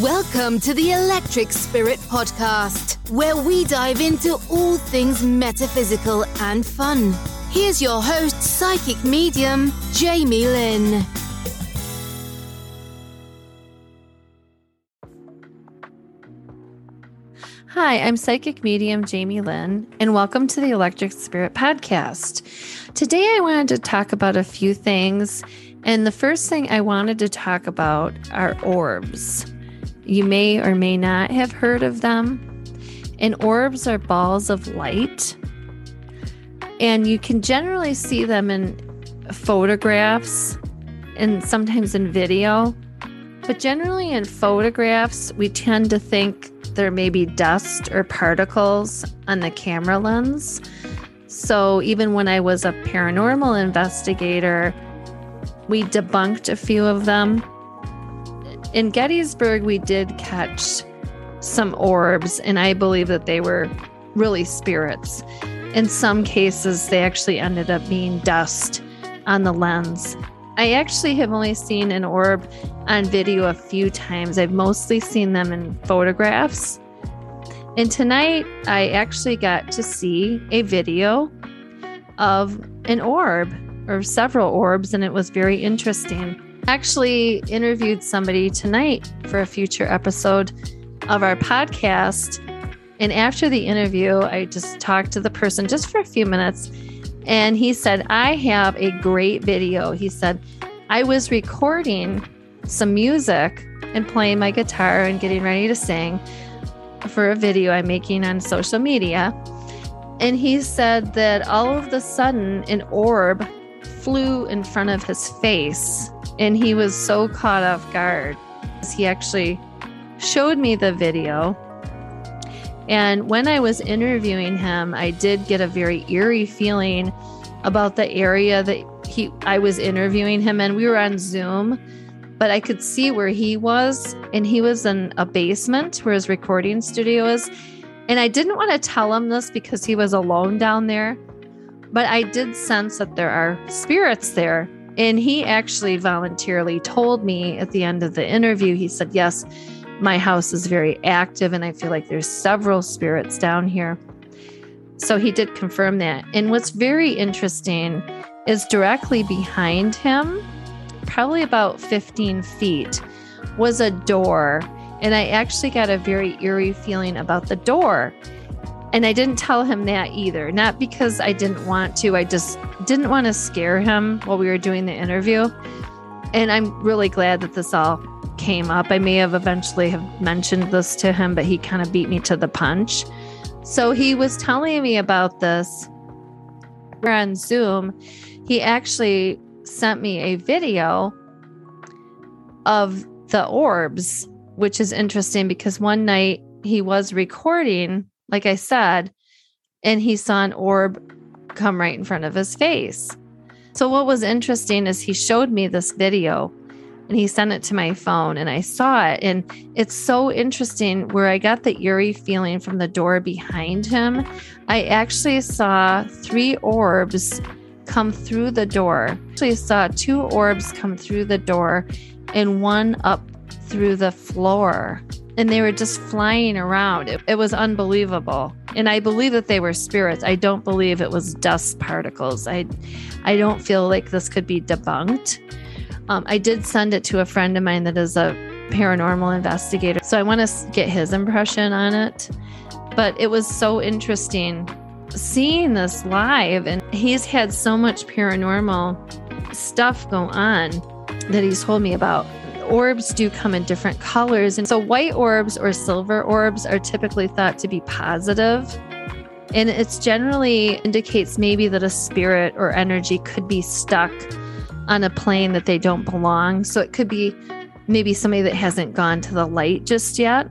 Welcome to the Electric Spirit Podcast, where we dive into all things metaphysical and fun. Here's your host, psychic medium, Jamie Lynn. Hi, I'm psychic medium Jamie Lynn, and welcome to the Electric Spirit Podcast. Today, I wanted to talk about a few things, and the first thing I wanted to talk about are orbs. You may or may not have heard of them. And orbs are balls of light, and you can generally see them in photographs and sometimes in video. But generally, in photographs, we tend to think there may be dust or particles on the camera lens. So even when I was a paranormal investigator, we debunked a few of them. In Gettysburg, we did catch some orbs, and I believe that they were really spirits. In some cases, they actually ended up being dust on the lens. I actually have only seen an orb on video a few times. I've mostly seen them in photographs. And tonight, I actually got to see a video of an orb or several orbs, and it was very interesting. Actually interviewed somebody tonight for a future episode of our podcast. And after the interview, I just talked to the person just for a few minutes and he said, I have a great video. He said, I was recording some music and playing my guitar and getting ready to sing for a video I'm making on social media. And he said that all of the sudden an orb flew in front of his face and he was so caught off guard. He actually showed me the video and when I was interviewing him, I did get a very eerie feeling about the area that he I was interviewing him in. We were on Zoom, but I could see where he was, and he was in a basement where his recording studio is. And I didn't want to tell him this because he was alone down there, but I did sense that there are spirits there. And he actually voluntarily told me at the end of the interview, he said, Yes, my house is very active and I feel like there's several spirits down here. So he did confirm that. And what's very interesting is directly behind him, probably about 15 feet, was a door. And I actually got a very eerie feeling about the door. And I didn't tell him that either, not because I didn't want to, I just didn't want to scare him while we were doing the interview. And I'm really glad that this all came up. I may have eventually have mentioned this to him, but he kind of beat me to the punch. So he was telling me about this We're on Zoom. He actually sent me a video of the orbs, which is interesting because one night he was recording, like I said, and he saw an orb come right in front of his face. So, what was interesting is he showed me this video and he sent it to my phone and I saw it. And it's so interesting where I got the eerie feeling from the door behind him. I actually saw three orbs come through the door. I actually saw two orbs come through the door and one up through the floor. And they were just flying around. It, it was unbelievable. And I believe that they were spirits. I don't believe it was dust particles. I I don't feel like this could be debunked um, I did send it to a friend of mine that is a paranormal investigator. So I want to get his impression on it. But it was so interesting seeing this live. And he's had so much paranormal stuff go on that he's told me about. Orbs do come in different colors. And so white orbs or silver orbs are typically thought to be positive. And it's generally indicates maybe that a spirit or energy could be stuck on a plane that they don't belong. So it could be maybe somebody that hasn't gone to the light just yet.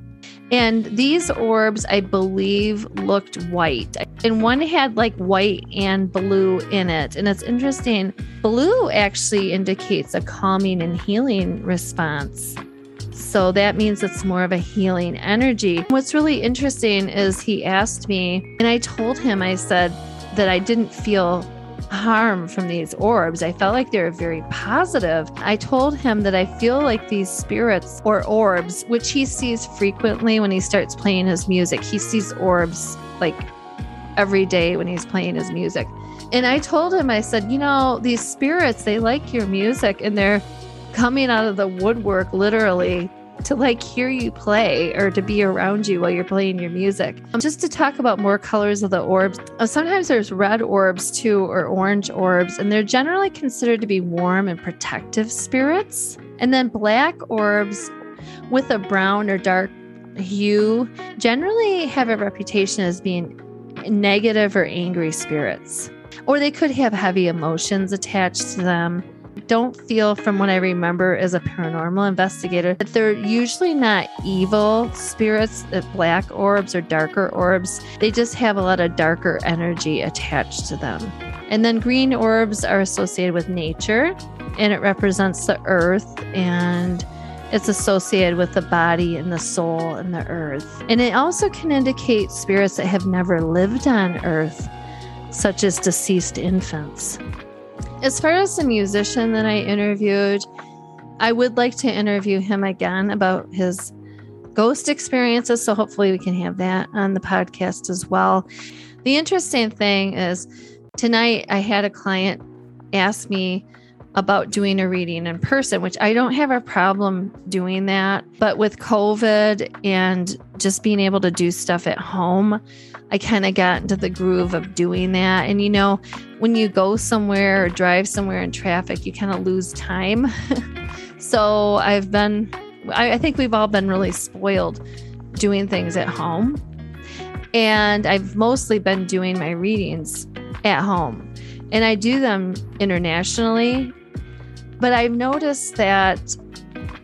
And these orbs, I believe, looked white. And one had like white and blue in it. And it's interesting. Blue actually indicates a calming and healing response. So that means it's more of a healing energy. What's really interesting is he asked me, and I told him, I said that I didn't feel harm from these orbs. I felt like they were very positive. I told him that I feel like these spirits or orbs, which he sees frequently when he starts playing his music, he sees orbs like every day when he's playing his music. And I told him, I said, you know, these spirits, they like your music and they're coming out of the woodwork literally to like hear you play or to be around you while you're playing your music. Um, just to talk about more colors of the orbs, uh, sometimes there's red orbs too or orange orbs, and they're generally considered to be warm and protective spirits. And then black orbs with a brown or dark hue generally have a reputation as being negative or angry spirits. Or they could have heavy emotions attached to them don't feel from what I remember as a paranormal investigator that they're usually not evil spirits, uh, black orbs or darker orbs. They just have a lot of darker energy attached to them. And then green orbs are associated with nature and it represents the earth and it's associated with the body and the soul and the earth. And it also can indicate spirits that have never lived on earth, such as deceased infants. As far as the musician that I interviewed, I would like to interview him again about his ghost experiences. So hopefully we can have that on the podcast as well. The interesting thing is tonight I had a client ask me about doing a reading in person, which I don't have a problem doing that. But with COVID and just being able to do stuff at home, I kind of got into the groove of doing that. And you know, when you go somewhere or drive somewhere in traffic, you kind of lose time. so I've been, I, I think we've all been really spoiled doing things at home. And I've mostly been doing my readings at home. And I do them internationally. But I've noticed that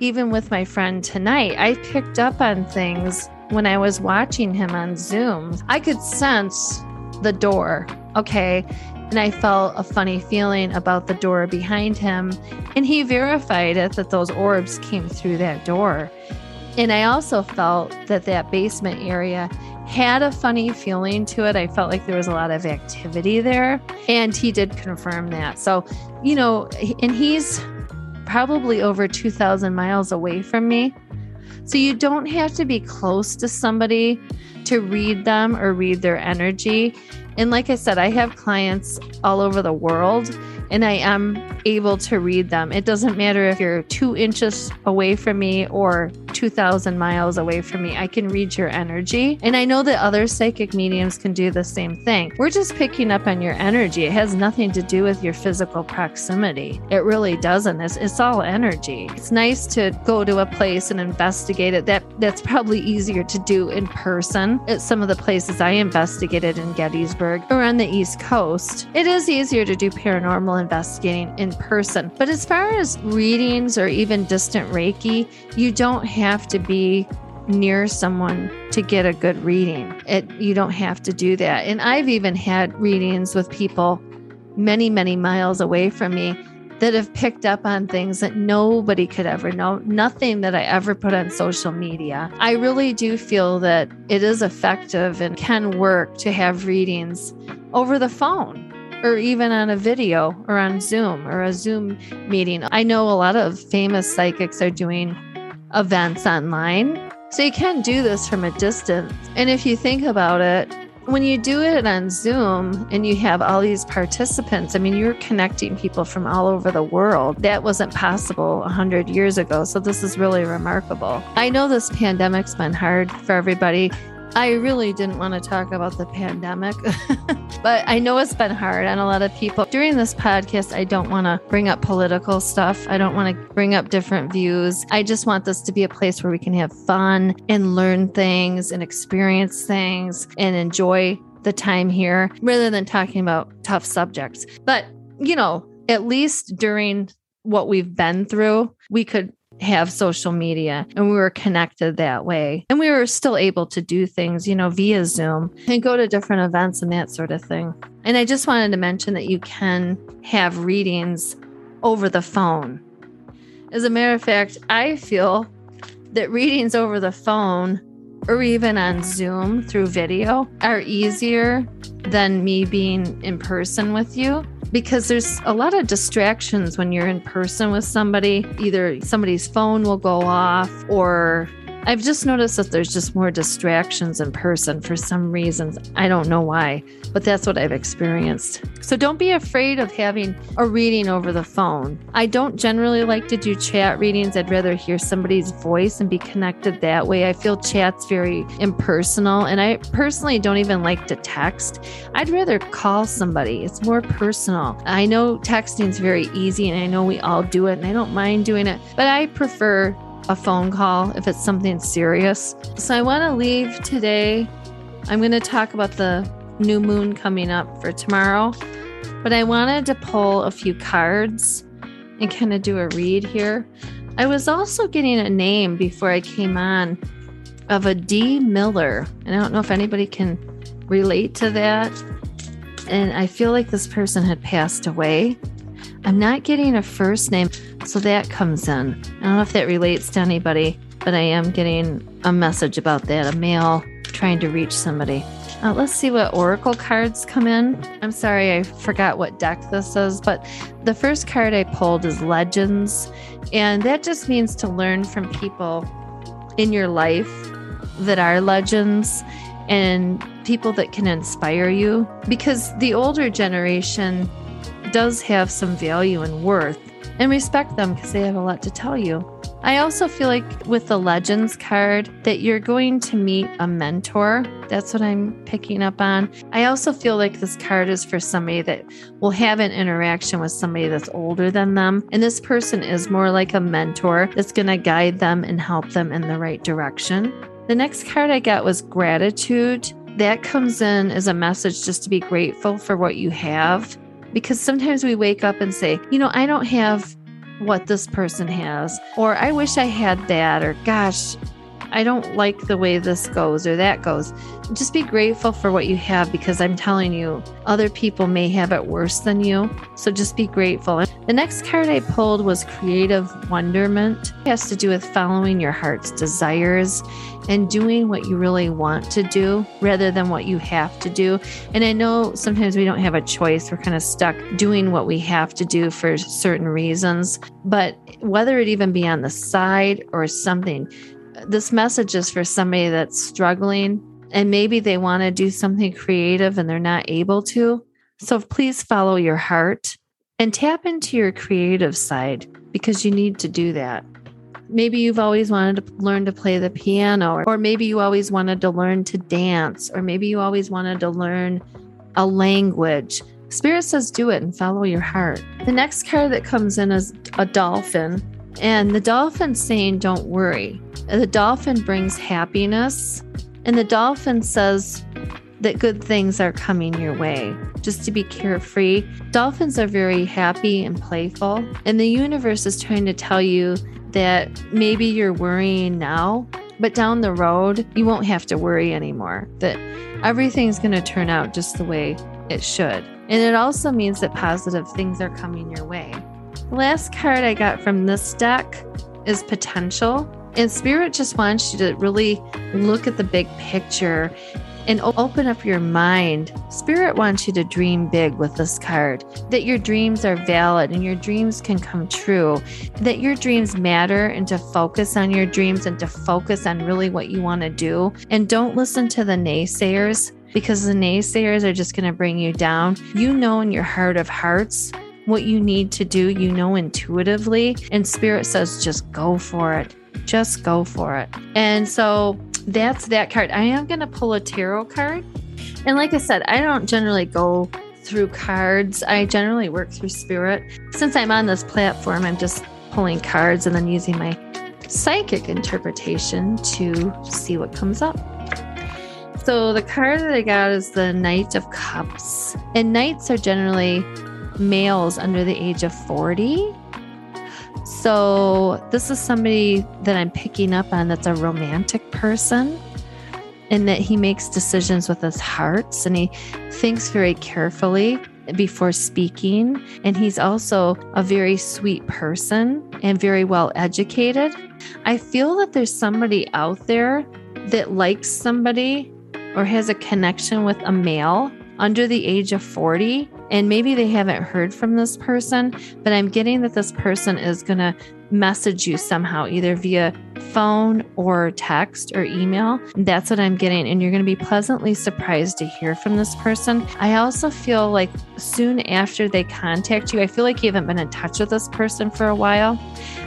even with my friend tonight, I picked up on things when I was watching him on Zoom, I could sense the door. Okay. And I felt a funny feeling about the door behind him. And he verified it that those orbs came through that door. And I also felt that that basement area had a funny feeling to it. I felt like there was a lot of activity there. And he did confirm that. So, you know, and he's probably over 2,000 miles away from me. So you don't have to be close to somebody to read them or read their energy. And like I said, I have clients all over the world and I am able to read them. It doesn't matter if you're two inches away from me or 2,000 miles away from me. I can read your energy. And I know that other psychic mediums can do the same thing. We're just picking up on your energy. It has nothing to do with your physical proximity. It really doesn't. It's, it's all energy. It's nice to go to a place and investigate it. That That's probably easier to do in person at some of the places I investigated in Gettysburg or on the East Coast. It is easier to do paranormal investigating in person. But as far as readings or even distant Reiki, you don't have to be near someone to get a good reading. It you don't have to do that. And I've even had readings with people many, many miles away from me that have picked up on things that nobody could ever know, nothing that I ever put on social media. I really do feel that it is effective and can work to have readings over the phone or even on a video or on Zoom or a Zoom meeting. I know a lot of famous psychics are doing events online. So you can do this from a distance. And if you think about it, when you do it on Zoom and you have all these participants, I mean, you're connecting people from all over the world. That wasn't possible 100 years ago. So this is really remarkable. I know this pandemic's been hard for everybody. I really didn't want to talk about the pandemic, but I know it's been hard on a lot of people. During this podcast, I don't want to bring up political stuff. I don't want to bring up different views. I just want this to be a place where we can have fun and learn things and experience things and enjoy the time here rather than talking about tough subjects. But, you know, at least during what we've been through, we could have social media and we were connected that way. And we were still able to do things, you know, via Zoom and go to different events and that sort of thing. And I just wanted to mention that you can have readings over the phone. As a matter of fact, I feel that readings over the phone or even on Zoom through video are easier than me being in person with you because there's a lot of distractions when you're in person with somebody. Either somebody's phone will go off or I've just noticed that there's just more distractions in person for some reasons. I don't know why, but that's what I've experienced. So don't be afraid of having a reading over the phone. I don't generally like to do chat readings. I'd rather hear somebody's voice and be connected that way. I feel chat's very impersonal, and I personally don't even like to text. I'd rather call somebody, it's more personal. I know texting's very easy, and I know we all do it, and I don't mind doing it, but I prefer a phone call if it's something serious. So I want to leave today. I'm going to talk about the new moon coming up for tomorrow, but I wanted to pull a few cards and kind of do a read here. I was also getting a name before I came on of a D. Miller, and I don't know if anybody can relate to that. And I feel like this person had passed away. I'm not getting a first name. So that comes in. I don't know if that relates to anybody, but I am getting a message about that a male trying to reach somebody. Uh, let's see what oracle cards come in. I'm sorry, I forgot what deck this is, but the first card I pulled is Legends, and that just means to learn from people in your life that are legends and people that can inspire you because the older generation does have some value and worth and respect them because they have a lot to tell you. I also feel like with the Legends card that you're going to meet a mentor. That's what I'm picking up on. I also feel like this card is for somebody that will have an interaction with somebody that's older than them. And this person is more like a mentor that's going to guide them and help them in the right direction. The next card I got was gratitude. That comes in as a message just to be grateful for what you have because sometimes we wake up and say, you know, I don't have what this person has, or I wish I had that, or gosh, I don't like the way this goes or that goes. Just be grateful for what you have because I'm telling you, other people may have it worse than you. So just be grateful. The next card I pulled was Creative Wonderment. It has to do with following your heart's desires and doing what you really want to do rather than what you have to do. And I know sometimes we don't have a choice. We're kind of stuck doing what we have to do for certain reasons. But whether it even be on the side or something, this message is for somebody that's struggling and maybe they want to do something creative and they're not able to. So please follow your heart and tap into your creative side because you need to do that. Maybe you've always wanted to learn to play the piano, or maybe you always wanted to learn to dance, or maybe you always wanted to learn a language. Spirit says do it and follow your heart. The next card that comes in is a dolphin. And the dolphin saying, Don't worry. The dolphin brings happiness. And the dolphin says that good things are coming your way, just to be carefree. Dolphins are very happy and playful. And the universe is trying to tell you that maybe you're worrying now, but down the road, you won't have to worry anymore. That everything's going to turn out just the way it should. And it also means that positive things are coming your way. Last card I got from this deck is potential. And Spirit just wants you to really look at the big picture and open up your mind. Spirit wants you to dream big with this card, that your dreams are valid and your dreams can come true, that your dreams matter, and to focus on your dreams and to focus on really what you want to do. And don't listen to the naysayers because the naysayers are just going to bring you down. You know in your heart of hearts what you need to do, you know intuitively. And Spirit says, just go for it. Just go for it. And so that's that card. I am going to pull a tarot card. And like I said, I don't generally go through cards, I generally work through Spirit. Since I'm on this platform, I'm just pulling cards and then using my psychic interpretation to see what comes up. So the card that I got is the Knight of Cups. And knights are generally males under the age of 40. So, this is somebody that I'm picking up on that's a romantic person and that he makes decisions with his hearts and he thinks very carefully before speaking. And he's also a very sweet person and very well educated. I feel that there's somebody out there that likes somebody or has a connection with a male under the age of 40 and maybe they haven't heard from this person, but I'm getting that this person is going to message you somehow, either via phone or text or email. That's what I'm getting. And you're going to be pleasantly surprised to hear from this person. I also feel like soon after they contact you, I feel like you haven't been in touch with this person for a while.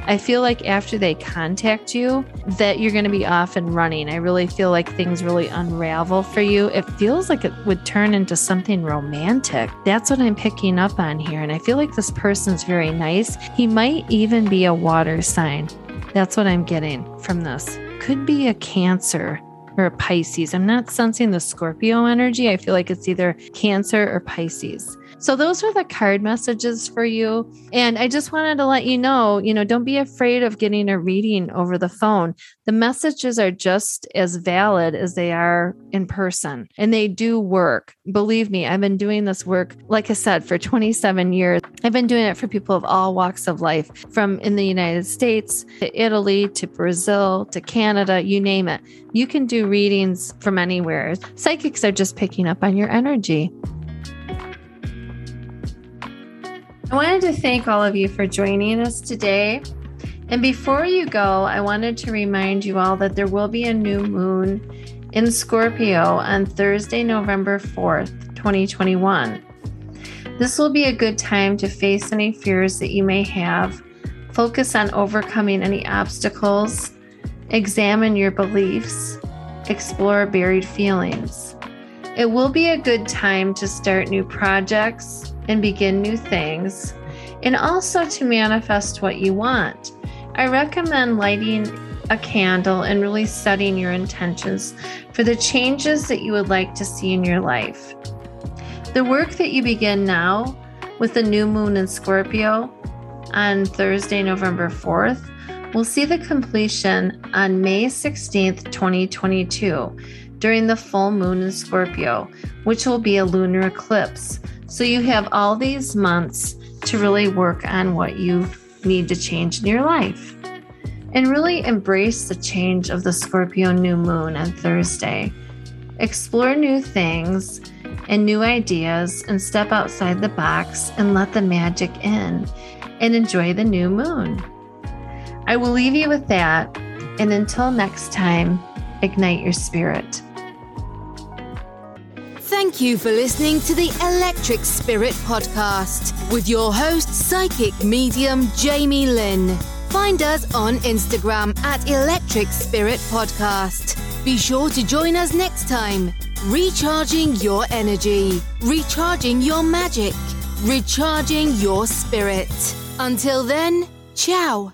I feel like after they contact you, that you're going to be off and running. I really feel like things really unravel for you. It feels like it would turn into something romantic. That's what I'm picking up on here. And I feel like this person's very nice. He might even be a water sign. That's what I'm getting from this. Could be a Cancer or a Pisces. I'm not sensing the Scorpio energy. I feel like it's either Cancer or Pisces. So those are the card messages for you. And I just wanted to let you know, you know, don't be afraid of getting a reading over the phone. The messages are just as valid as they are in person and they do work. Believe me, I've been doing this work, like I said, for 27 years. I've been doing it for people of all walks of life, from in the United States to Italy to Brazil to Canada, you name it. You can do readings from anywhere. Psychics are just picking up on your energy. I wanted to thank all of you for joining us today. And before you go, I wanted to remind you all that there will be a new moon in Scorpio on Thursday, November 4th, 2021. This will be a good time to face any fears that you may have, focus on overcoming any obstacles, examine your beliefs, explore buried feelings. It will be a good time to start new projects and begin new things, and also to manifest what you want. I recommend lighting a candle and really setting your intentions for the changes that you would like to see in your life. The work that you begin now with the new moon in Scorpio on Thursday, November 4th, will see the completion on May 16th, 2022, during the full moon in Scorpio, which will be a lunar eclipse. So you have all these months to really work on what you need to change in your life. And really embrace the change of the Scorpio new moon on Thursday. Explore new things and new ideas and step outside the box and let the magic in and enjoy the new moon. I will leave you with that. And until next time, ignite your spirit. Thank you for listening to the Electric Spirit Podcast with your host, psychic medium Jamie Lynn. Find us on Instagram at Electric Spirit Podcast. Be sure to join us next time. Recharging your energy, recharging your magic, recharging your spirit. Until then, ciao.